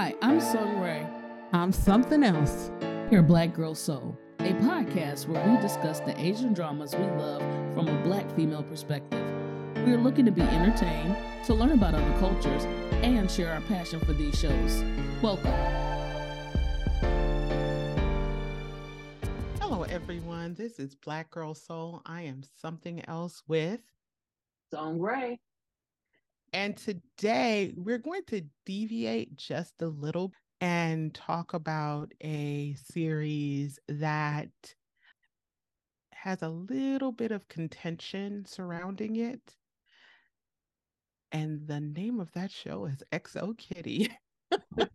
Hi, I'm Sung Ray. I'm something else. Here, Black Girl Seoul, a podcast where we discuss the Asian dramas we love from a black female perspective. We are looking to be entertained, to learn about other cultures, and share our passion for these shows. Welcome. Hello, everyone. This is Black Girl Seoul. I am something else with Sung Ray. And today we're going to deviate just a little and talk about a series that has a little bit of contention surrounding it. And the name of that show is XO Kitty.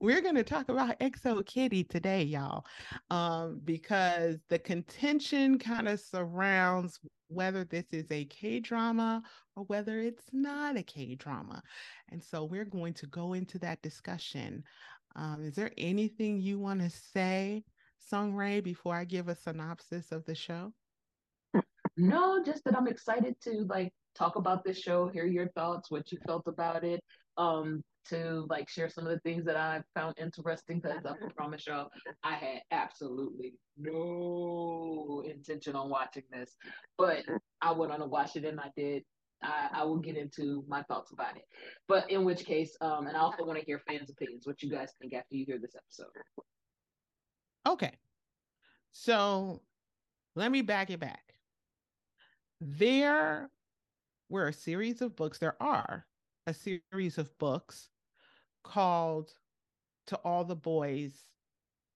We're going to talk about XO Kitty today, y'all, um, because the contention kind of surrounds whether this is a K drama or whether it's not a K drama. And so we're going to go into that discussion. Um, is there anything you want to say, Sung Ray, before I give a synopsis of the show? No, just that I'm excited to like talk about this show, hear your thoughts, what you felt about it. Um, to like share some of the things that I found interesting because I promise y'all I had absolutely no intention on watching this, but I went on to watch it and I did. I, I will get into my thoughts about it, but in which case, um, and I also want to hear fans' opinions, what you guys think after you hear this episode. Okay, so let me back it back. There were a series of books. There are a series of books called To All the Boys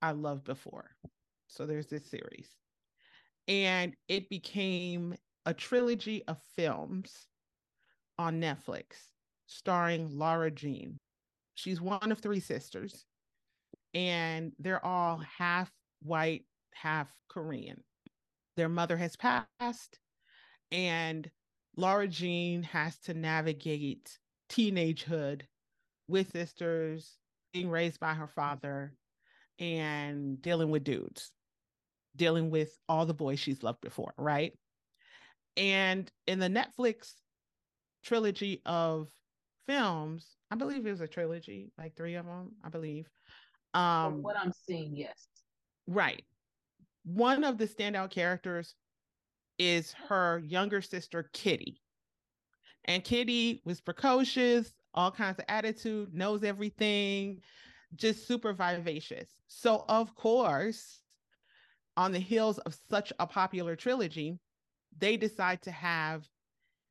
I Loved Before. So there's this series. And it became a trilogy of films on Netflix starring Lara Jean. She's one of three sisters, and they're all half white, half Korean. Their mother has passed, and Lara Jean has to navigate teenagehood with sisters, being raised by her father, and dealing with dudes, dealing with all the boys she's loved before, right? And in the Netflix trilogy of films, I believe it was a trilogy, like three of them, I believe. Um, From what I'm seeing, yes. Right. One of the standout characters is her younger sister, Kitty. And Kitty was precocious, all kinds of attitude, knows everything, just super vivacious. So, of course, on the heels of such a popular trilogy, they decide to have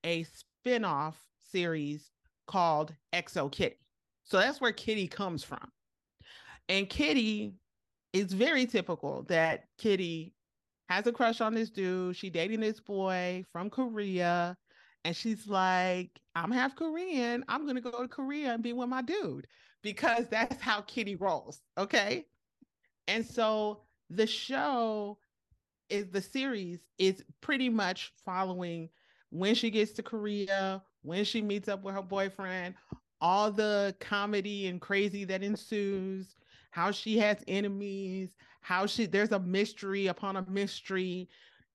a spin off series called XO Kitty. So that's where Kitty comes from. And Kitty is very typical that Kitty has a crush on this dude. She dating this boy from Korea. And she's like, I'm half Korean. I'm going to go to Korea and be with my dude because that's how Kitty rolls. Okay. And so the show is the series is pretty much following when she gets to Korea, when she meets up with her boyfriend, all the comedy and crazy that ensues, how she has enemies, how she there's a mystery upon a mystery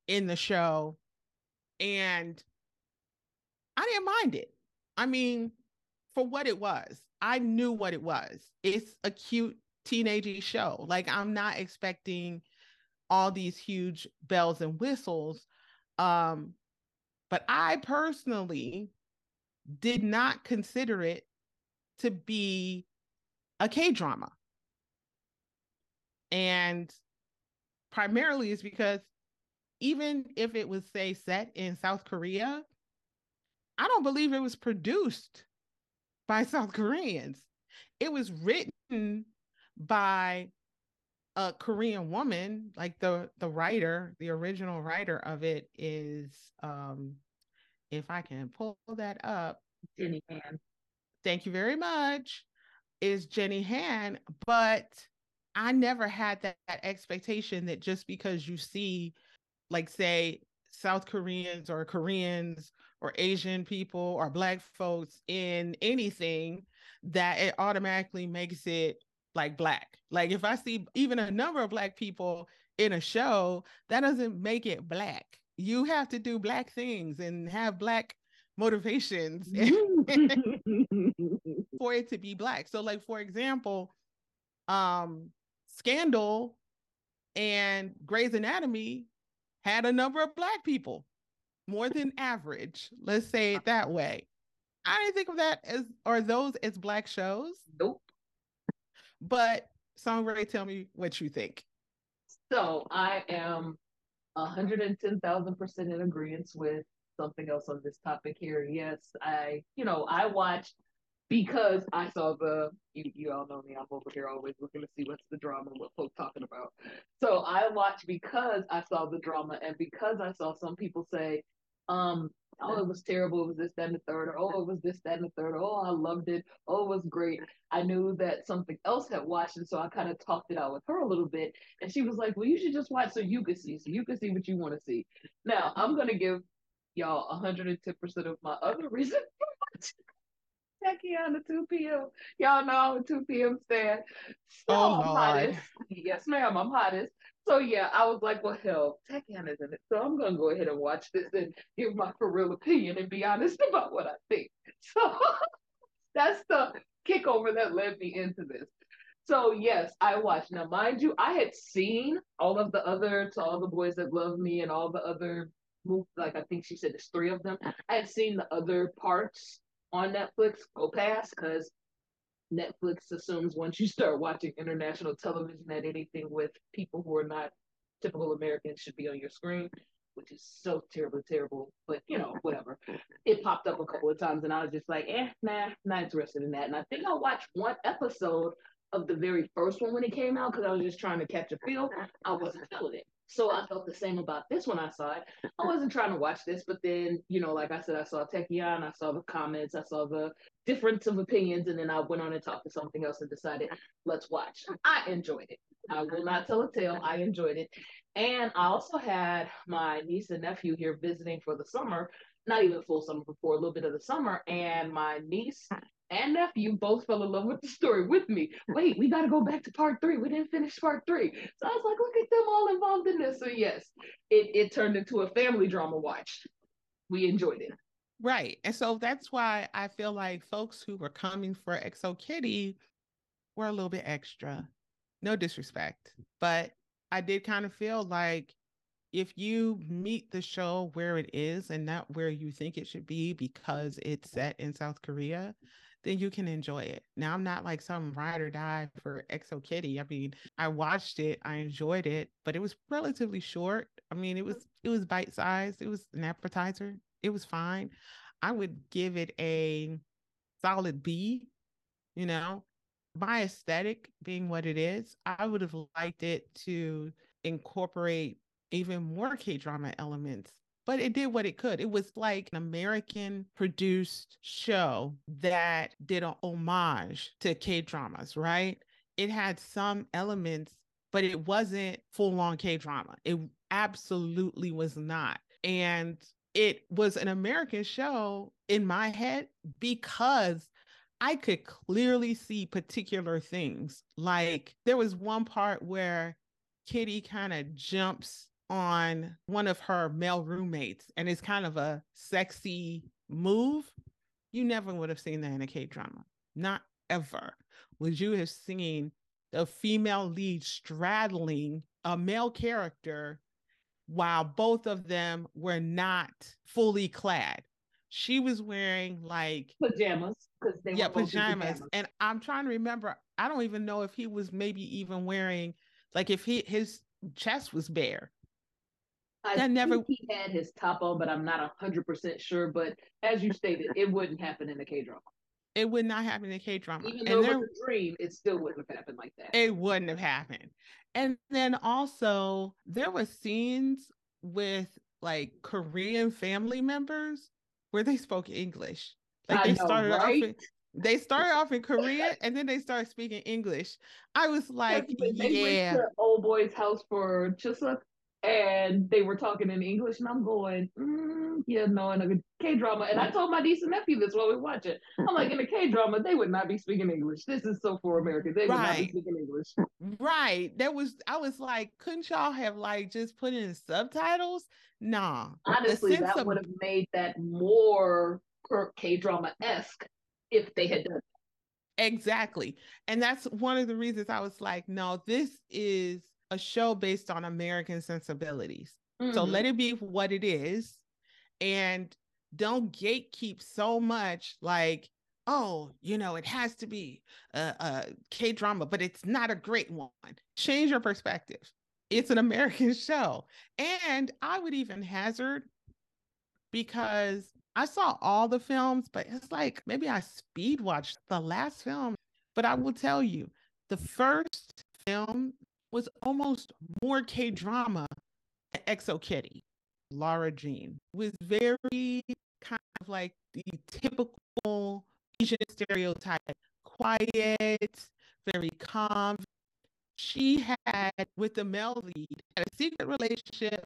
in the show. And I didn't mind it. I mean, for what it was, I knew what it was. It's a cute teenagey show. Like I'm not expecting all these huge bells and whistles. Um, but I personally did not consider it to be a K drama. And primarily is because even if it was, say, set in South Korea, I don't believe it was produced by South Koreans. It was written by a Korean woman, like the the writer, the original writer of it is um if I can pull that up. Jenny Han. Thank you very much. Is Jenny Han, but I never had that, that expectation that just because you see like say South Koreans or Koreans or Asian people or Black folks in anything, that it automatically makes it like Black. Like if I see even a number of Black people in a show, that doesn't make it Black. You have to do Black things and have Black motivations for it to be black. So, like for example, um, Scandal and Grey's Anatomy had a number of black people, more than average. Let's say uh-huh. it that way. I didn't think of that as or those as black shows. Nope. But Songray, tell me what you think. So I am 110,000% in agreement with something else on this topic here. Yes, I, you know, I watched because I saw the you, you all know me, I'm over here always looking to see what's the drama, what folks talking about. So I watched because I saw the drama and because I saw some people say, um, oh, it was terrible, it was this, that, and the third, or oh, it was this, that, and the third, oh, I loved it, oh, it was great. I knew that something else had watched it, so I kind of talked it out with her a little bit. And she was like, Well, you should just watch so you can see, so you can see what you want to see. Now I'm gonna give y'all 110% of my other reason for on at 2 p.m. Y'all know I'm a 2 p.m. stand. So oh, I'm hottest. Yes, ma'am, I'm hottest. So yeah, I was like, well, hell, Taecyeon is in it. So I'm gonna go ahead and watch this and give my for real opinion and be honest about what I think. So that's the kickover that led me into this. So yes, I watched. Now, mind you, I had seen all of the other to all the boys that love me and all the other like I think she said there's three of them. I had seen the other parts on Netflix go past because Netflix assumes once you start watching international television that anything with people who are not typical Americans should be on your screen, which is so terribly terrible. But you know, whatever. It popped up a couple of times and I was just like, eh, nah, not interested in that. And I think I watched one episode of the very first one when it came out because I was just trying to catch a feel. I wasn't feeling it. So I felt the same about this when I saw it. I wasn't trying to watch this, but then, you know, like I said, I saw Taecyeon, I saw the comments, I saw the difference of opinions, and then I went on and talked to something else and decided, let's watch. I enjoyed it. I will not tell a tale. I enjoyed it. And I also had my niece and nephew here visiting for the summer, not even full summer, before a little bit of the summer. And my niece and nephew both fell in love with the story with me. Wait, we got to go back to part three. We didn't finish part three. So I was like, look at them all involved in this. So yes, it, it turned into a family drama watch. We enjoyed it. Right. And so that's why I feel like folks who were coming for XO Kitty were a little bit extra. No disrespect, but I did kind of feel like if you meet the show where it is and not where you think it should be because it's set in South Korea, then you can enjoy it. Now I'm not like some ride or die for XO Kitty. I mean, I watched it, I enjoyed it, but it was relatively short. I mean, it was it was bite sized. It was an appetizer. It was fine. I would give it a solid B. You know, my aesthetic being what it is, I would have liked it to incorporate even more K drama elements but it did what it could. It was like an American produced show that did an homage to K dramas, right? It had some elements, but it wasn't full on K drama. It absolutely was not. And it was an American show in my head because I could clearly see particular things. Like there was one part where Kitty kind of jumps on one of her male roommates and it's kind of a sexy move, you never would have seen that in a K drama. Not ever would you have seen the female lead straddling a male character while both of them were not fully clad. She was wearing like pajamas because they yeah pajamas. pajamas. And I'm trying to remember. I don't even know if he was maybe even wearing like if he his chest was bare I that never he had his top on, but I'm not hundred percent sure. But as you stated, it wouldn't happen in a K drama. It would not happen in a K drama. Even though it was a dream, it still wouldn't have happened like that. It wouldn't have happened. And then also there were scenes with like Korean family members where they spoke English. Like I they know, started right? off in, they started off in Korean and then they started speaking English. I was like, yeah. The old boy's house for Chuseok and they were talking in English, and I'm going, mm, yeah, no, in a K drama. And I told my niece and nephew this while we watch it. I'm like, in a K drama, they would not be speaking English. This is so for America. They would not be speaking English. Right. There was, I was like, couldn't y'all have like just put in subtitles? Nah. Honestly, that of... would have made that more K drama esque if they had done. That. Exactly, and that's one of the reasons I was like, no, this is a show based on American sensibilities. Mm-hmm. So let it be what it is, and don't gatekeep so much like oh, you know, it has to be a, a K drama, but it's not a great one. Change your perspective. It's an American show. And I would even hazard because I saw all the films, but it's like maybe I speed watched the last film. But I will tell you, the first film was almost more K drama than XO Kitty. Lara Jean was very kind of like the typical Asian stereotype quiet, very calm. She had, with the male lead, had a secret relationship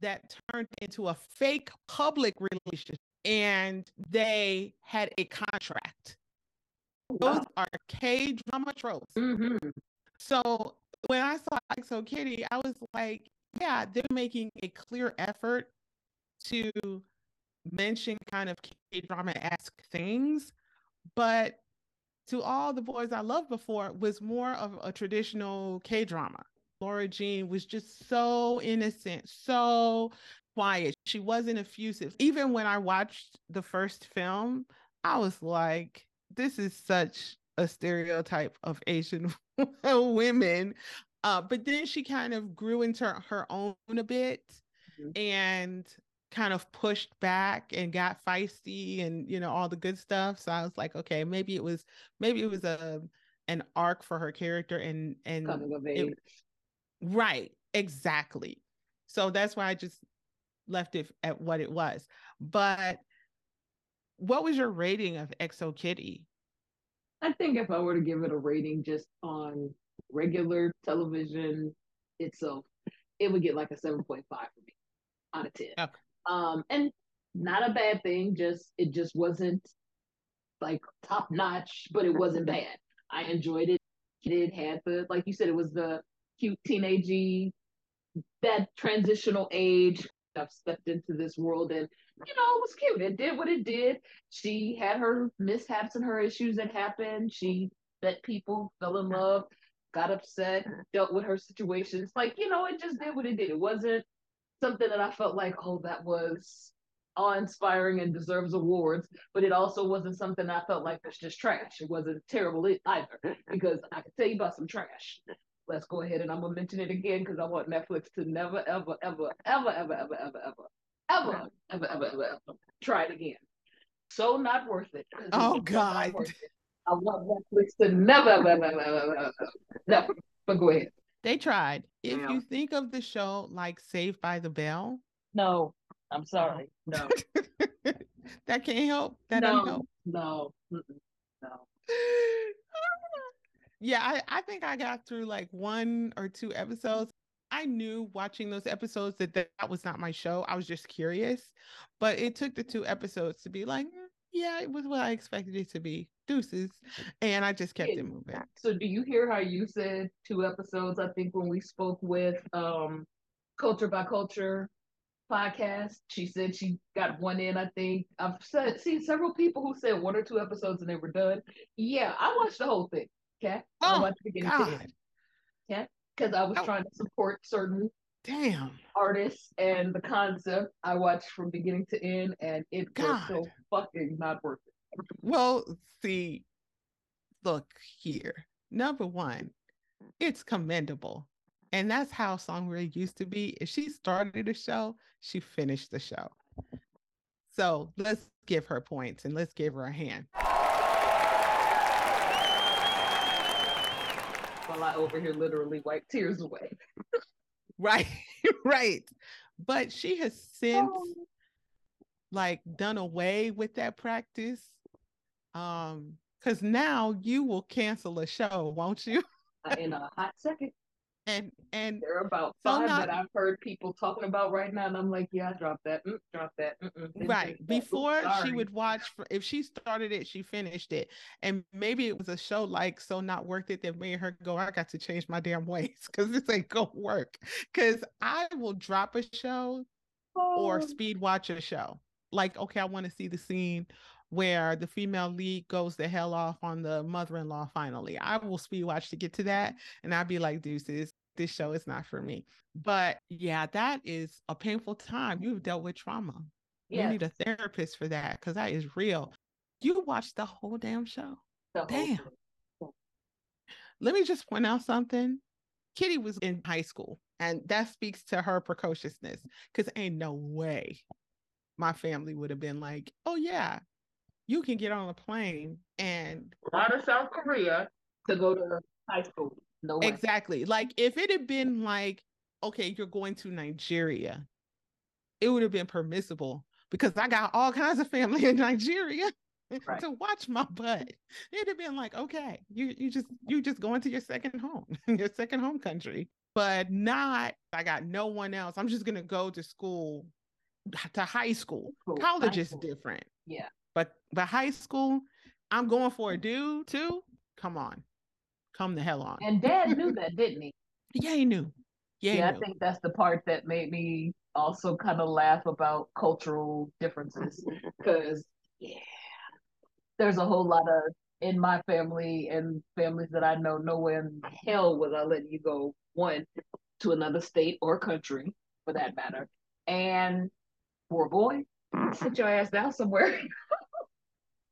that turned into a fake public relationship, and they had a contract. Wow. Those are K drama tropes. Mm-hmm. So when I saw XO Kitty, I was like, yeah, they're making a clear effort to mention kind of K drama esque things, but to all the boys I loved before was more of a traditional K drama. Lara Jean was just so innocent, so quiet. She wasn't effusive. Even when I watched the first film, I was like, this is such a stereotype of Asian women. Uh, but then she kind of grew into her own a bit. Mm-hmm. And kind of pushed back and got feisty and you know all the good stuff so i was like okay maybe it was maybe it was a an arc for her character and and coming of age it, right exactly so that's why i just left it at what it was but what was your rating of XO Kitty i think if i were to give it a rating just on regular television itself it would get like a 7.5 for me out of 10 okay. Um, and not a bad thing, just it just wasn't like top notch, but it wasn't bad. I enjoyed it. It had the like you said, it was the cute teenagey that transitional age. I've stepped into this world and you know, it was cute. It did what it did. She had her mishaps and her issues that happened. She met people, fell in love, got upset, dealt with her situations. Like, you know, it just did what it did. It wasn't something that I felt like, oh, that was awe-inspiring and deserves awards, but it also wasn't something I felt like was just trash. It wasn't terrible either, because I could tell you about some trash. Let's go ahead and I'm gonna mention it again because I want Netflix to never, ever, ever, ever, ever, ever, ever, ever ever, ever, ever, ever, ever try it again. So not worth it. Oh God. I want Netflix to never, ever, ever, ever, ever, ever, never. But go ahead. They tried. If yeah. you think of the show like Saved by the Bell. No, I'm sorry. No. that can't help. That no, doesn't help. No. No. yeah, I, I think I got through like one or two episodes. I knew watching those episodes that that was not my show. I was just curious, but it took the two episodes to be like, mm, yeah, it was what I expected it to be. Deuces. And I just kept it moving. So do you hear how you said two episodes? I think when we spoke with um Culture by Culture podcast, she said she got one in, I think. I've said seen several people who said one or two episodes and they were done. Yeah, I watched the whole thing. Okay. Oh, I watched the beginning God. to end. Okay. Because I was oh. trying to support certain damn artists and the concept I watched from beginning to end, and it God. was so fucking not worth it. Well, see, look here. Number one, it's commendable. And that's how Songray used to be. If she started a show, she finished the show. So let's give her points and let's give her a hand. While I over here literally wipe tears away. right right but she has since oh. like done away with that practice um because now you will cancel a show won't you in a hot second and and there are about five not, that I've heard people talking about right now, and I'm like, yeah, drop that, mm, drop that. right before she would watch, if she started it, she finished it, and maybe it was a show like so not worth it that made her go, I got to change my damn ways because this ain't gonna work. Because I will drop a show oh. or speed watch a show. Like, okay, I want to see the scene where the female lead goes the hell off on the mother-in-law finally. I will speed watch to get to that and I'd be like, deuces, this show is not for me. But yeah, that is a painful time. You've dealt with trauma. Yes. You need a therapist for that because that is real. You watched the whole damn show. The damn. Let me just point out something. Kitty was in high school, and that speaks to her precociousness because ain't no way my family would have been like, oh, yeah, you can get on a plane and out of South Korea to go to high school. No way. Exactly. Like if it had been like, okay, you're going to Nigeria, it would have been permissible because I got all kinds of family in Nigeria right. to watch my butt. It'd have been like, okay, you you just you just going to your second home, your second home country, but not. I got no one else. I'm just gonna go to school, to high school. Cool. College high is school. different. Yeah, but the high school, I'm going for a mm. dude too. Come on, come the hell on. And Dad knew that, didn't he? Yeah, he knew. Yeah, yeah I think that's the part that made me also kind of laugh about cultural differences because yeah there's a whole lot of in my family and families that I know, nowhere in hell was I letting you go one to another state or country for that matter. And for a boy, sit your ass down somewhere.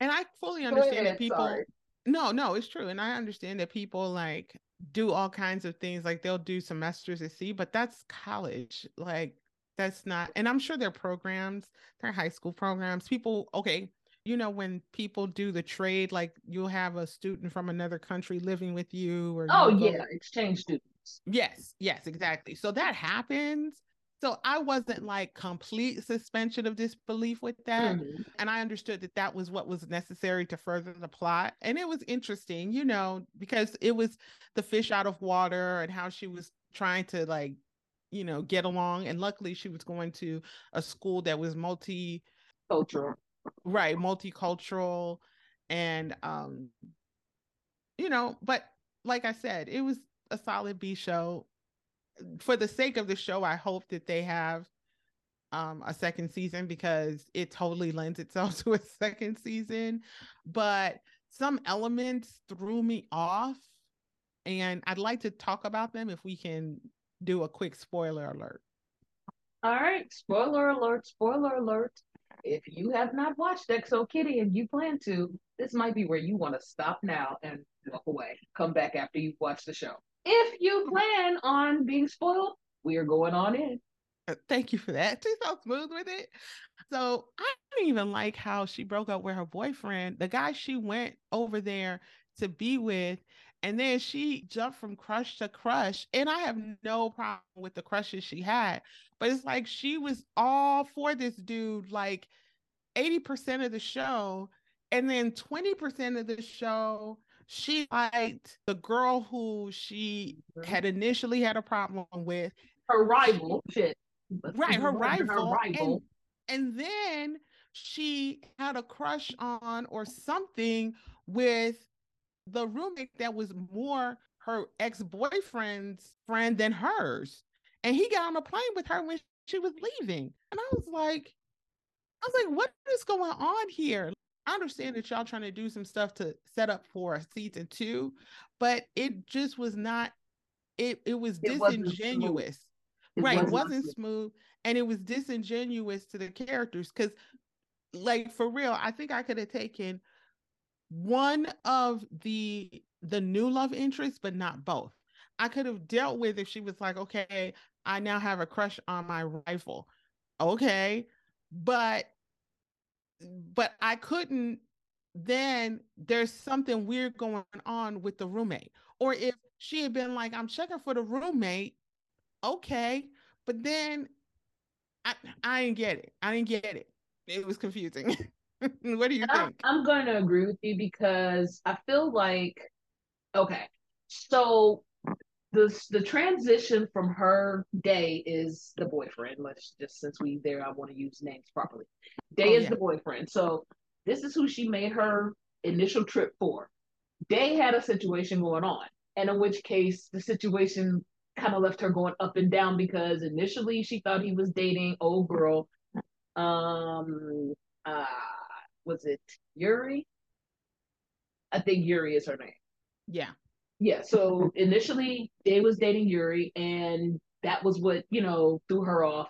and I fully understand that people sorry. no, no, it's true. And I understand that people like do all kinds of things, like they'll do semesters at sea, but that's college. Like that's not and I'm sure their programs, their high school programs. People, okay, you know when people do the trade like you'll have a student from another country living with you or oh yeah go... exchange students yes yes exactly so that happens so i wasn't like complete suspension of disbelief with that mm-hmm. and i understood that that was what was necessary to further the plot and it was interesting you know because it was the fish out of water and how she was trying to like you know get along and luckily she was going to a school that was multi cultural right multicultural and um you know but like i said it was a solid b show for the sake of the show i hope that they have um a second season because it totally lends itself to a second season. But some elements threw me off and i'd like to talk about them if we can do a quick spoiler alert. All right. Spoiler alert spoiler alert. If you have not watched XO Kitty and you plan to, this might be where you want to stop now and walk away. Come back after you've watched the show. If you plan on being spoiled, we are going on in. Uh, thank you for that. She's so smooth with it. So I didn't even like how she broke up with her boyfriend, the guy she went over there to be with. And then she jumped from crush to crush. And I have no problem with the crushes she had. But it's like she was all for this dude, like 80% of the show. And then 20% of the show, she liked the girl who she mm-hmm. had initially had a problem with. Her rival. Shit. Right, her rival. Her rival. And, and then she had a crush on or something with the roommate that was more her ex-boyfriend's friend than hers. And he got on a plane with her when she was leaving. And I was like, I was like, what is going on here? I understand that y'all trying to do some stuff to set up for season two, but it just was not, it it was it disingenuous. It right. Was it wasn't smooth. And it was disingenuous to the characters. Cause like for real, I think I could have taken one of the the new love interests, but not both. I could have dealt with if she was like, okay, I now have a crush on my rifle. Okay. But but I couldn't then there's something weird going on with the roommate. Or if she had been like, I'm checking for the roommate, okay. But then I I didn't get it. I didn't get it. It was confusing. what do you and think? I'm, I'm going to agree with you because I feel like, okay, so the the transition from her Dae is the boyfriend. Let's just since we there, I want to use names properly. Dae oh, is yeah. the boyfriend. So this is who she made her initial trip for. Dae had a situation going on, and in which case the situation kind of left her going up and down because initially she thought he was dating old girl. Um, uh, was it Yuri? I think Yuri is her name. Yeah. Yeah. So initially, Dae was dating Yuri, and that was what you know threw her off.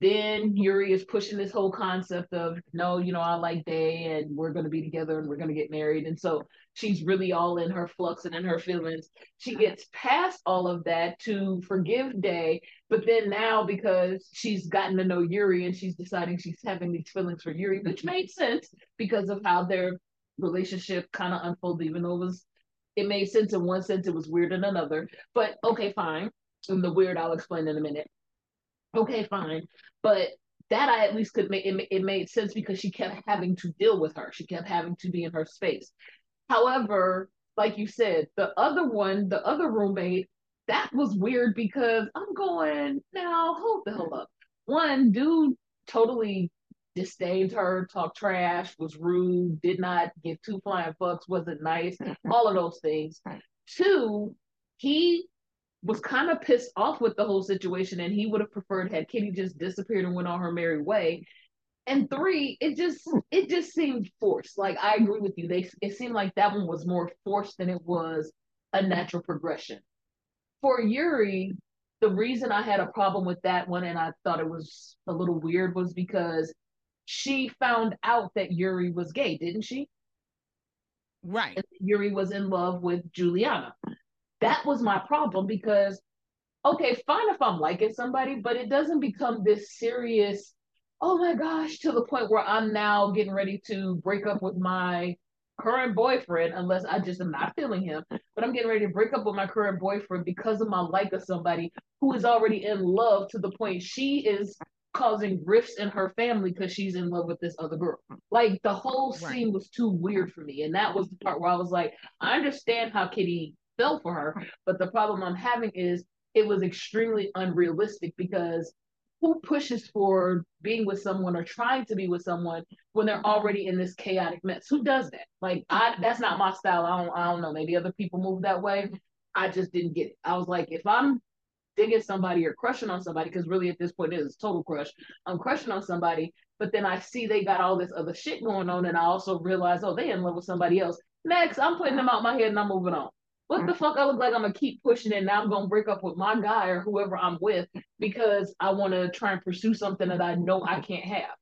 Then Yuri is pushing this whole concept of no, you know, I like Dae and we're gonna be together and we're gonna get married. And so she's really all in her flux and in her feelings. She gets past all of that to forgive Dae, but then now because she's gotten to know Yuri and she's deciding she's having these feelings for Yuri, which made sense because of how their relationship kind of unfolded, even though it was it made sense in one sense, it was weird in another. But okay, fine. And the weird I'll explain in a minute okay, fine. But that I at least could make it, it made sense because she kept having to deal with her. She kept having to be in her space. However, like you said, the other one, the other roommate, that was weird because I'm going, now hold the hell up. One dude totally disdained her, talked trash, was rude, did not give two flying fucks, wasn't nice, all of those things. Two, he was kind of pissed off with the whole situation and he would have preferred had Kitty just disappeared and went on her merry way. And three, it just hmm. it just seemed forced. Like I agree with you. They it seemed like that one was more forced than it was a natural progression. For Yuri, the reason I had a problem with that one and I thought it was a little weird was because she found out that Yuri was gay, didn't she? Right. And Yuri was in love with Juliana that was my problem because okay, fine if I'm liking somebody, but it doesn't become this serious, oh my gosh, to the point where I'm now getting ready to break up with my current boyfriend unless I just am not feeling him. But I'm getting ready to break up with my current boyfriend because of my like of somebody who is already in love to the point she is causing rifts in her family because she's in love with this other girl. Like the whole scene right. was too weird for me. And that was the part where I was like, I understand how Kitty felt for her. But the problem I'm having is it was extremely unrealistic because who pushes for being with someone or trying to be with someone when they're mm-hmm. already in this chaotic mess? Who does that? Like I mm-hmm. that's not my style. I don't I don't know. Maybe other people move that way. Mm-hmm. I just didn't get it. I was like, if I'm digging somebody or crushing on somebody, because really at this point it is total crush. I'm crushing on somebody, but then I see they got all this other shit going on, and I also realize, oh, they in love with somebody else. Next, I'm putting them out my head and I'm moving on what the mm. fuck I look like I'm gonna keep pushing it now I'm gonna break up with my guy or whoever I'm with because I wanna try and pursue something that I know I can't have.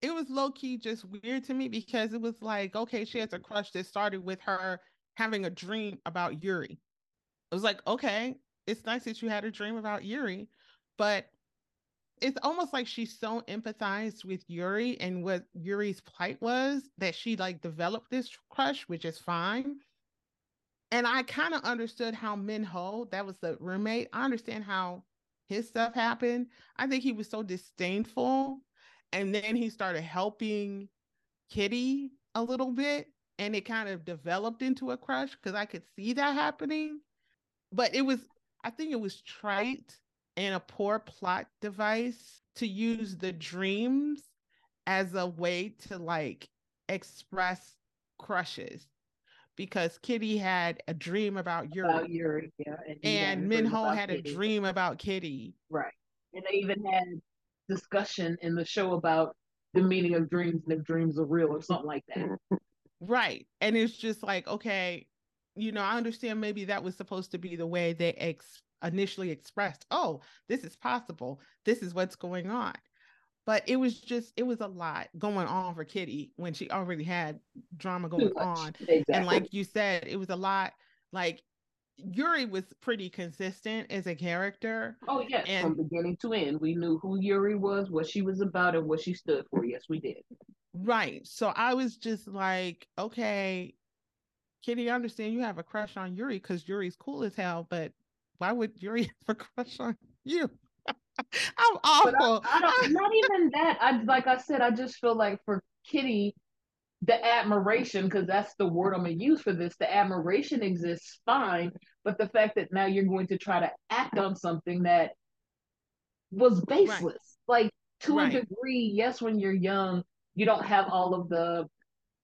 It was low key just weird to me because it was like, okay, she has a crush that started with her having a dream about Yuri. It was like, okay, it's nice that you had a dream about Yuri, but it's almost like she so empathized with Yuri and what Yuri's plight was that she like developed this crush, which is fine and I kind of understood how Minho, that was the roommate, I understand how his stuff happened. I think he was so disdainful. And then he started helping Kitty a little bit. And it kind of developed into a crush because I could see that happening. But it was, I think it was trite and a poor plot device to use the dreams as a way to like express crushes because Kitty had a dream about Yuri. About Yuri, yeah. And, and Minho had Kitty. a dream about Kitty. Right. And they even had discussion in the show about the meaning of dreams and if dreams are real or something like that. Right. And it's just like, okay, you know, I understand maybe that was supposed to be the way they ex- initially expressed, oh, this is possible. This is what's going on but it was just it was a lot going on for Kitty when she already had drama going on. Exactly. And like you said, it was a lot like Yuri was pretty consistent as a character. Oh yes, and, from beginning to end, we knew who Yuri was, what she was about, and what she stood for. Yes, we did. Right. So I was just like, okay, Kitty, I understand you have a crush on Yuri because Yuri's cool as hell, but why would Yuri have a crush on you? I'm awful. I, I not even that. I like I said, I just feel like for Kitty, the admiration, because that's the word I'm gonna use for this, the admiration exists fine, but the fact that now you're going to try to act on something that was baseless. Right. Like to right. a degree, yes, when you're young, you don't have all of the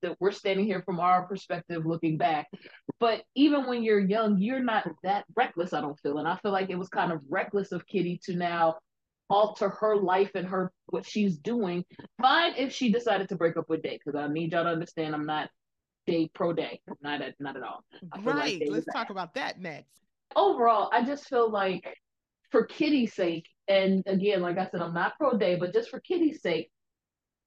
that we're standing here from our perspective looking back. But even when you're young, you're not that reckless, I don't feel. And I feel like it was kind of reckless of Kitty to now alter her life and her what she's doing. Fine if she decided to break up with Dae, because I need y'all to understand I'm not Dae pro Dae, not at not at all. Right. Like Let's talk about that next. Overall, I just feel like for Kitty's sake, and again, like I said, I'm not pro Dae, but just for Kitty's sake,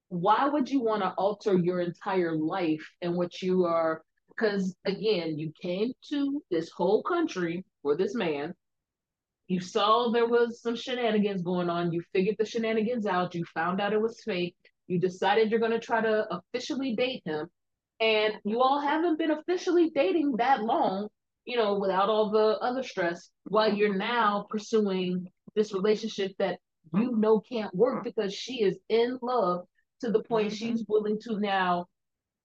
why would you want to alter your entire life and what you are? Because again, you came to this whole country for this man you saw there was some shenanigans going on. You figured the shenanigans out. You found out it was fake. You decided you're going to try to officially date him. And you all haven't been officially dating that long, you know, without all the other stress, while you're now pursuing this relationship that you know can't work because she is in love to the point mm-hmm. she's willing to now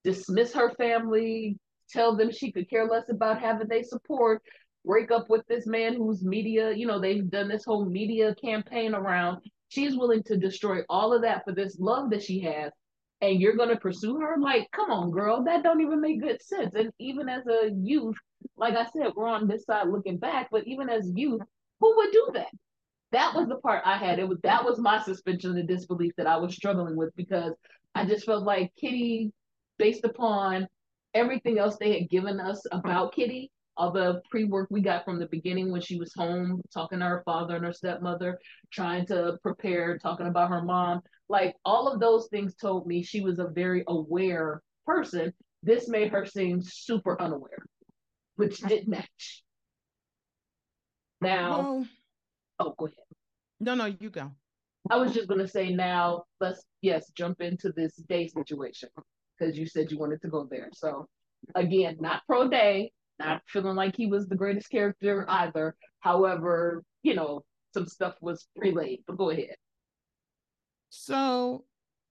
dismiss her family, tell them she could care less about having their support, break up with this man who's media, you know, they've done this whole media campaign around. She's willing to destroy all of that for this love that she has. And you're gonna pursue her? Like, come on, girl, that don't even make good sense. And even as a youth, like I said, we're on this side looking back, but even as youth, who would do that? That was the part I had. It was that was my suspension of disbelief that I was struggling with because I just felt like Kitty, based upon everything else they had given us about Kitty, all the pre-work we got from the beginning when she was home talking to her father and her stepmother trying to prepare talking about her mom like all of those things told me she was a very aware person this made her seem super unaware which didn't match now well, oh go ahead no no you go i was just going to say now let's yes jump into this Dae situation because you said you wanted to go there so again not pro Dae not feeling like he was the greatest character either. However, you know, some stuff was relayed, but go ahead. So,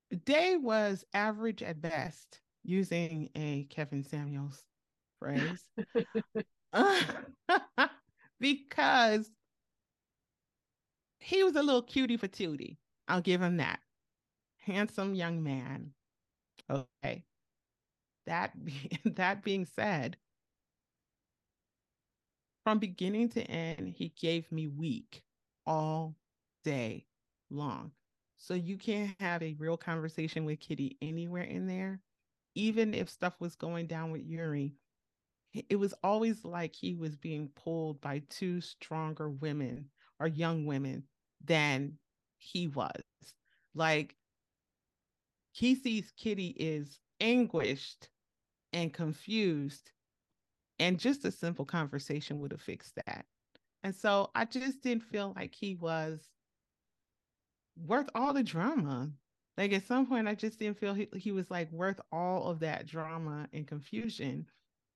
the Dae was average at best, using a Kevin Samuels phrase, because he was a little cutie patootie. I'll give him that. Handsome young man. Okay. That that being said, from beginning to end, he gave me weak all day long. So you can't have a real conversation with Kitty anywhere in there. Even if stuff was going down with Yuri, it was always like he was being pulled by two stronger women or young women than he was. Like he sees Kitty is anguished and confused and just a simple conversation would have fixed that. And so I just didn't feel like he was worth all the drama. Like at some point, I just didn't feel he, he was like worth all of that drama and confusion.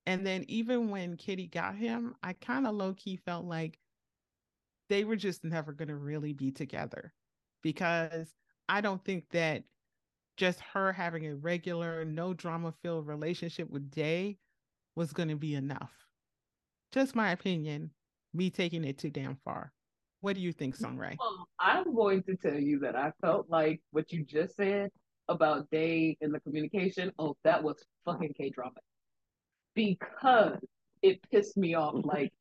And then even when Kitty got him, I kind of low key felt like they were just never going to really be together because I don't think that just her having a regular, no drama filled relationship with Dae was going to be enough. Just my opinion, me taking it too damn far. What do you think, Sunray? Well, I'm going to tell you that I felt like what you just said about Dae and the communication. Oh, that was fucking K drama. Because it pissed me off. Like,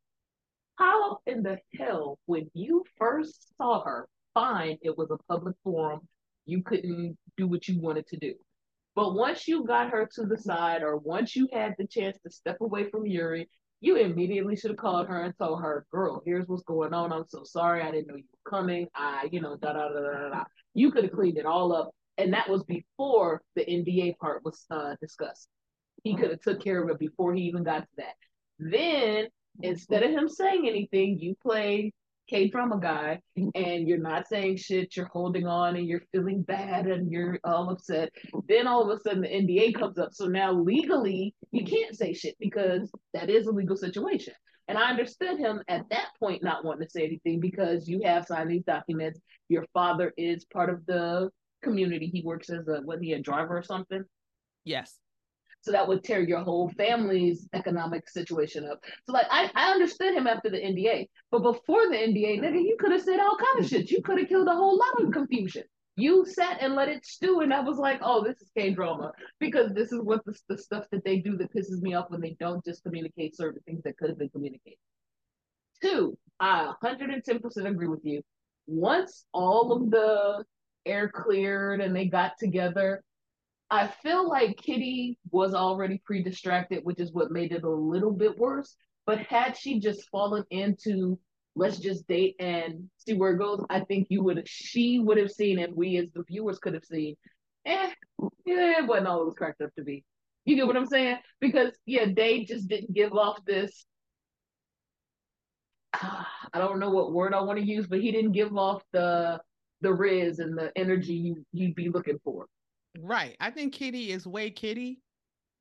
how in the hell, when you first saw her, fine, it was a public forum, you couldn't do what you wanted to do. But once you got her to the side, or once you had the chance to step away from Yuri, you immediately should have called her and told her, "Girl, here's what's going on. I'm so sorry. I didn't know you were coming. I, you know, da da da da da." You could have cleaned it all up, and that was before the NDA part was uh, discussed. He could have took care of it before he even got to that. Then instead of him saying anything, you play K drama guy mm-hmm. and you're not saying shit, you're holding on and you're feeling bad and you're all upset. Then all of a sudden the NDA comes up. So now legally you can't say shit because that is a legal situation. And I understood him at that point not wanting to say anything because you have signed these documents. Your father is part of the community. He works as a was he a driver or something? Yes. So that would tear your whole family's economic situation up. So like I, I understood him after the NDA, but before the NDA, nigga, you could have said all kind of shit. You could have killed a whole lot of confusion. You sat and let it stew, and I was like, oh, this is K drama because this is what the, the stuff that they do that pisses me off when they don't just communicate certain things that could have been communicated. Two, I 110% agree with you. once all of the air cleared and they got together, I feel like Kitty was already pre distracted, which is what made it a little bit worse. But had she just fallen into let's just date and see where it goes, I think you would she would have seen and we as the viewers could have seen, eh, yeah, it wasn't all it was cracked up to be. You get what I'm saying? Because yeah, they just didn't give off this I don't know what word I want to use, but he didn't give off the the riz and the energy you, you'd be looking for. Right. I think Kitty is way Kitty.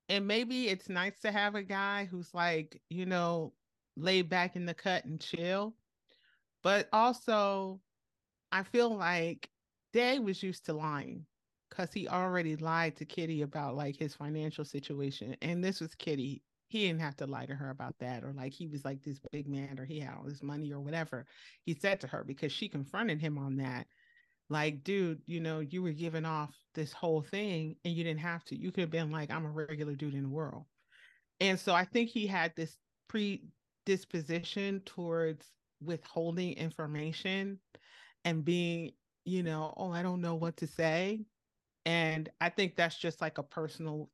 And maybe it's nice to have a guy who's like, you know, laid back in the cut and chill. But also, I feel like Dae was used to lying because he already lied to Kitty about like his financial situation. And this was Kitty he didn't have to lie to her about that or like he was like this big man or he had all this money or whatever he said to her because she confronted him on that like dude you know you were giving off this whole thing and you didn't have to. You could have been like i'm a regular dude in the world. And so i think he had this predisposition towards withholding information and being you know oh i don't know what to say. And i think that's just like a personal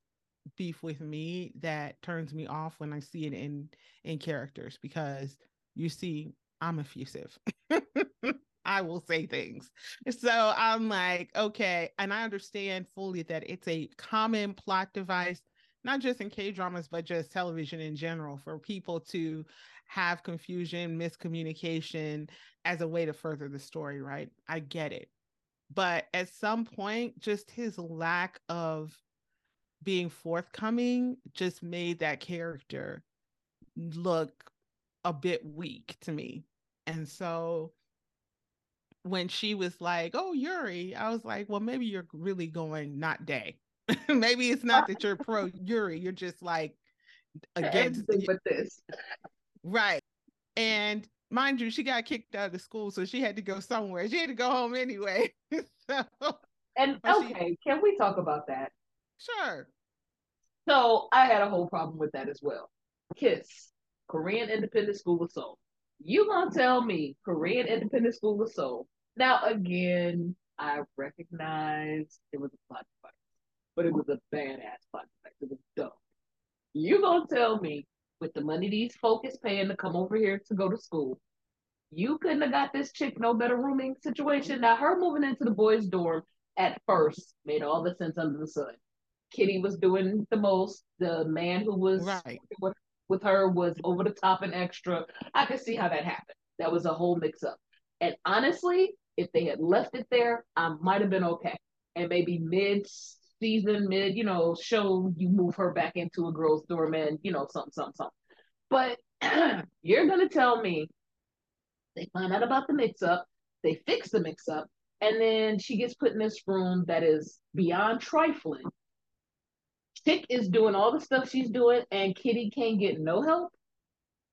beef with me that turns me off when I see it in in characters because you see I'm effusive. I will say things. So I'm like, okay, and I understand fully that it's a common plot device not just in K dramas, but just television in general, for people to have confusion, miscommunication as a way to further the story, right? I get it. But at some point, just his lack of being forthcoming just made that character look a bit weak to me. And so when she was like, "Oh, Yuri," I was like, "Well, maybe you're really going not Dae. maybe it's not that you're pro Yuri. You're just like against with this, right?" And mind you, she got kicked out of school, so she had to go somewhere. She had to go home anyway. so, and okay, she... can we talk about that? Sure. So I had a whole problem with that as well. KISS, Korean Independent School of Seoul. You gonna tell me Korean Independent School of Seoul? Now again, I recognize it was a plot device, but it was a badass plot device. It was dumb. You gonna tell me with the money these folks is paying to come over here to go to school, you couldn't have got this chick no better rooming situation. Now her moving into the boys' dorm at first made all the sense under the sun. Kitty was doing the most. The man who was right. with, with her was over the top and extra. I could see how that happened. That was a whole mix up. And honestly, if they had left it there, I might have been okay. And maybe mid season, mid, you know, show, you move her back into a girl's dorm and, you know, something, something, something. But you're going to tell me they find out about the mix up, they fix the mix up, and then she gets put in this room that is beyond trifling Chick is doing all the stuff she's doing, and Kitty can't get no help.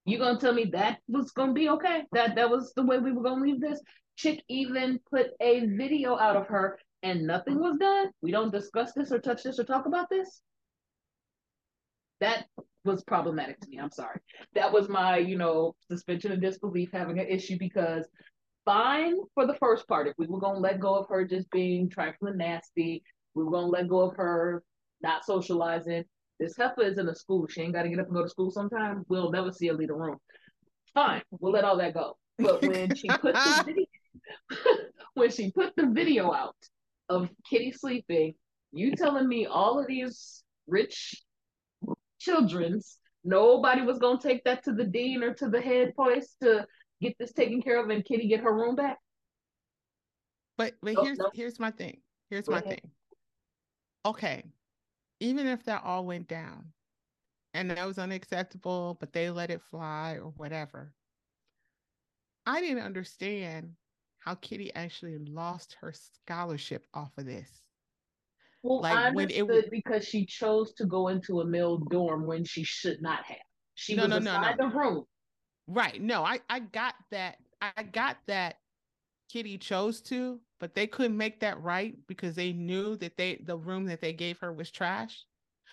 You gonna tell me that was gonna be okay? That that was the way we were gonna leave this? Chick even put a video out of her, and nothing was done. We don't discuss this or touch this or talk about this. That was problematic to me. I'm sorry. That was my, you know, suspension of disbelief having an issue because fine for the first part. If we were gonna let go of her just being trifling nasty, we were gonna let go of her not socializing. This heifer is in a school. She ain't got to get up and go to school sometime. We'll never see her leave the room. Fine, we'll let all that go. But when she put the video, when she put the video out of Kitty sleeping, you telling me all of these rich children's nobody was gonna take that to the dean or to the head place to get this taken care of and Kitty get her room back? But but nope, here's here's my thing. Here's Go my ahead. thing. Okay, even if that all went down and that was unacceptable, but they let it fly or whatever, I didn't understand how Kitty actually lost her scholarship off of this. Well, like I when it was because she chose to go into a male dorm when she should not have. She no, was no, no, no. a room. Right. No, I I got that. I got that Kitty chose to, but they couldn't make that right because they knew that they the room that they gave her was trash.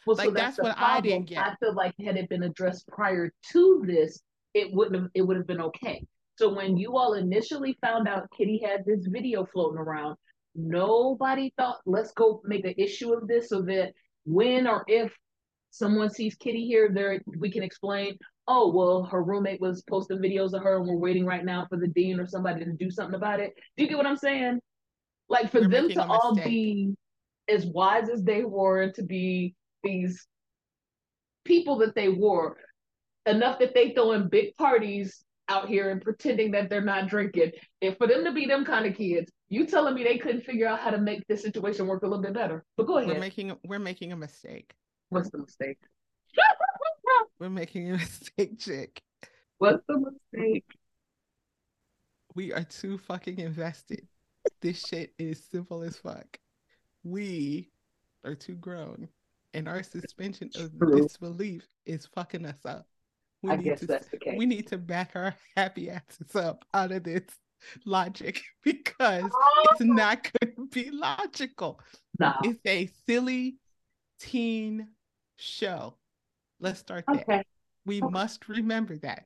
Well, like so that's, that's what problem. I didn't get. I feel like had it been addressed prior to this, it wouldn't have it would have been okay. So when you all initially found out Kitty had this video floating around, nobody thought, let's go make an issue of this so that when or if someone sees Kitty here, there we can explain, oh, well, her roommate was posting videos of her and we're waiting right now for the dean or somebody to do something about it. Do you get what I'm saying? Like for You're them to all be as wise as they were to be these people that they were, enough that they throw in big parties out here and pretending that they're not drinking. And for them to be them kind of kids, you telling me they couldn't figure out how to make this situation work a little bit better. But go ahead. We're making we're making a mistake. What's the mistake? we're making a mistake, chick. What's the mistake? We are too fucking invested. this shit is simple as fuck. We are too grown, and our suspension of disbelief is fucking us up. We I need to, We need to back our happy asses up out of this logic because oh. it's not going to be logical. No. It's a silly teen show. Let's start there. Okay. We okay. must remember that.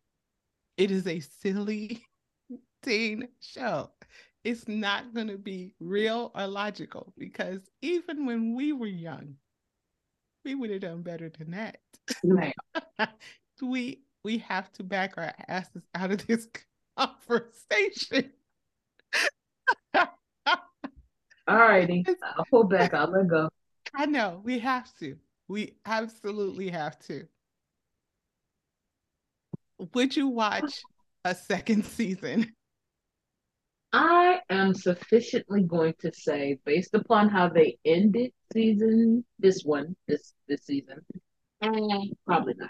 It is a silly teen show. It's not going to be real or logical because even when we were young, we would have done better than that. we we have to back our asses out of this conversation. All righty. I'll pull back. I'll let go. I know. We have to. We absolutely have to. Would you watch a second season? I am sufficiently going to say, based upon how they ended season this one, this this season, eh, probably not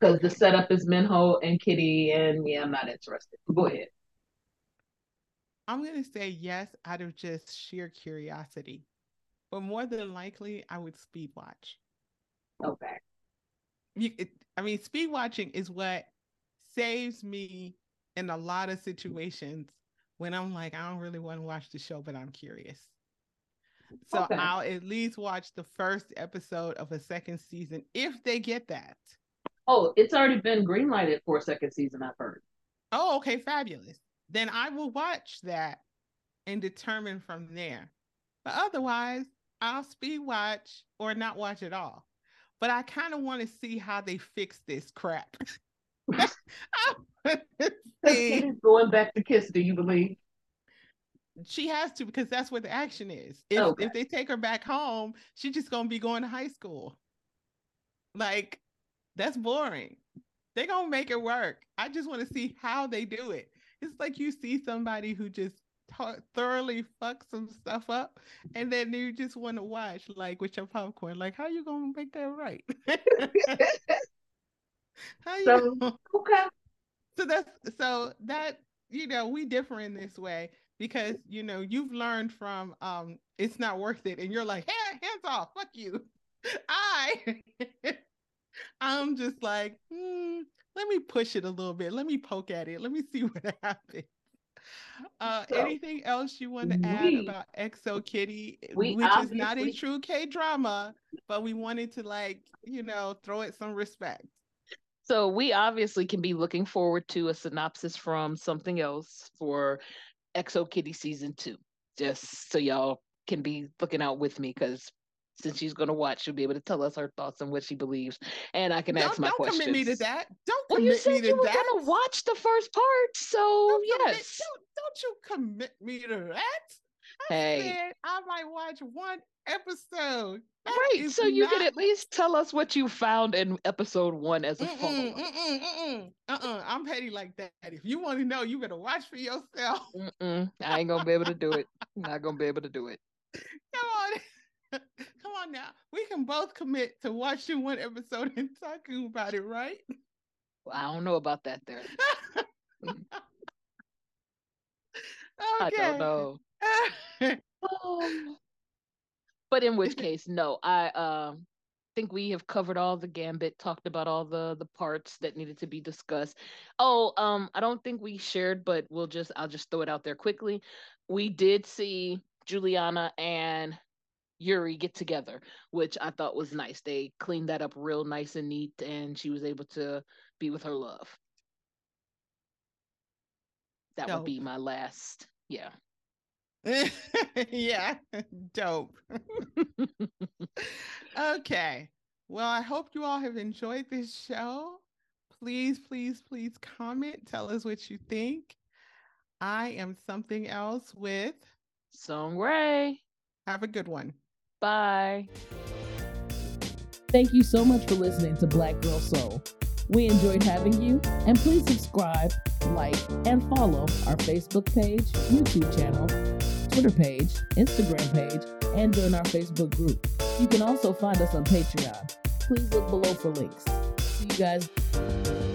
because the setup is Minho and Kitty, and yeah, I'm not interested. Go ahead. I'm gonna say yes out of just sheer curiosity, but more than likely, I would speed watch. Okay. You, it, I mean, speed watching is what saves me in a lot of situations when I'm like, I don't really want to watch the show, but I'm curious. So okay. I'll at least watch the first episode of a second season if they get that. Oh, it's already been greenlighted for a second season, I've heard. Oh, okay, fabulous. Then I will watch that and determine from there. But otherwise, I'll speed watch or not watch at all. But I kind of want to see how they fix this crap. going back to kiss, do you believe? She has to because that's where the action is. If okay. if they take her back home, she's just gonna be going to high school. Like that's boring. They're gonna make it work. I just want to see how they do it. It's like you see somebody who just t- thoroughly fucks some stuff up, and then you just want to watch, like with your popcorn. Like, how you gonna make that right? how you so, gonna... okay. So that's so that you know we differ in this way because you know you've learned from um it's not worth it, and you're like, hey, hands off, fuck you. I I'm just like, hmm, let me push it a little bit. Let me poke at it. Let me see what happens. Uh, so, anything else you want to add about XO Kitty, which is not a true K drama, but we wanted to like, you know, throw it some respect. So we obviously can be looking forward to a synopsis from something else for XO Kitty season two. Just so y'all can be looking out with me because since she's going to watch, she'll be able to tell us her thoughts and what she believes, and I can don't, ask my don't questions. Don't commit me to that. Don't well, commit you said me to you were going to watch the first part, so don't yes. Commit, don't, don't you commit me to that. I hey, said I might watch one episode. That right, so you not... can at least tell us what you found in episode one as a follow-up. Uh-uh, I'm petty like that. If you want to know, you better watch for yourself. Mm-mm. I ain't gonna be able to do it. Not gonna be able to do it. Come on. On now. We can both commit to watching one episode and talking about it, right? Well, I don't know about that there. okay. I don't know. but in which case, no, I um think we have covered all the gambit, talked about all the the parts that needed to be discussed. Oh, um, I don't think we shared, but we'll just I'll just throw it out there quickly. We did see Juliana and Yuri get together, which I thought was nice. They cleaned that up real nice and neat, and she was able to be with her love. that Dope. would be my last. Yeah. yeah, dope. okay. Well, I hope you all have enjoyed this show. Please, please, please comment. Tell us what you think. I am something else with Song Ray. Have a good one. Bye. Thank you so much for listening to Black Girl Seoul. We enjoyed having you, and please subscribe, like, and follow our Facebook page, YouTube channel, Twitter page, Instagram page, and join our Facebook group. You can also find us on Patreon. Please look below for links. See you guys.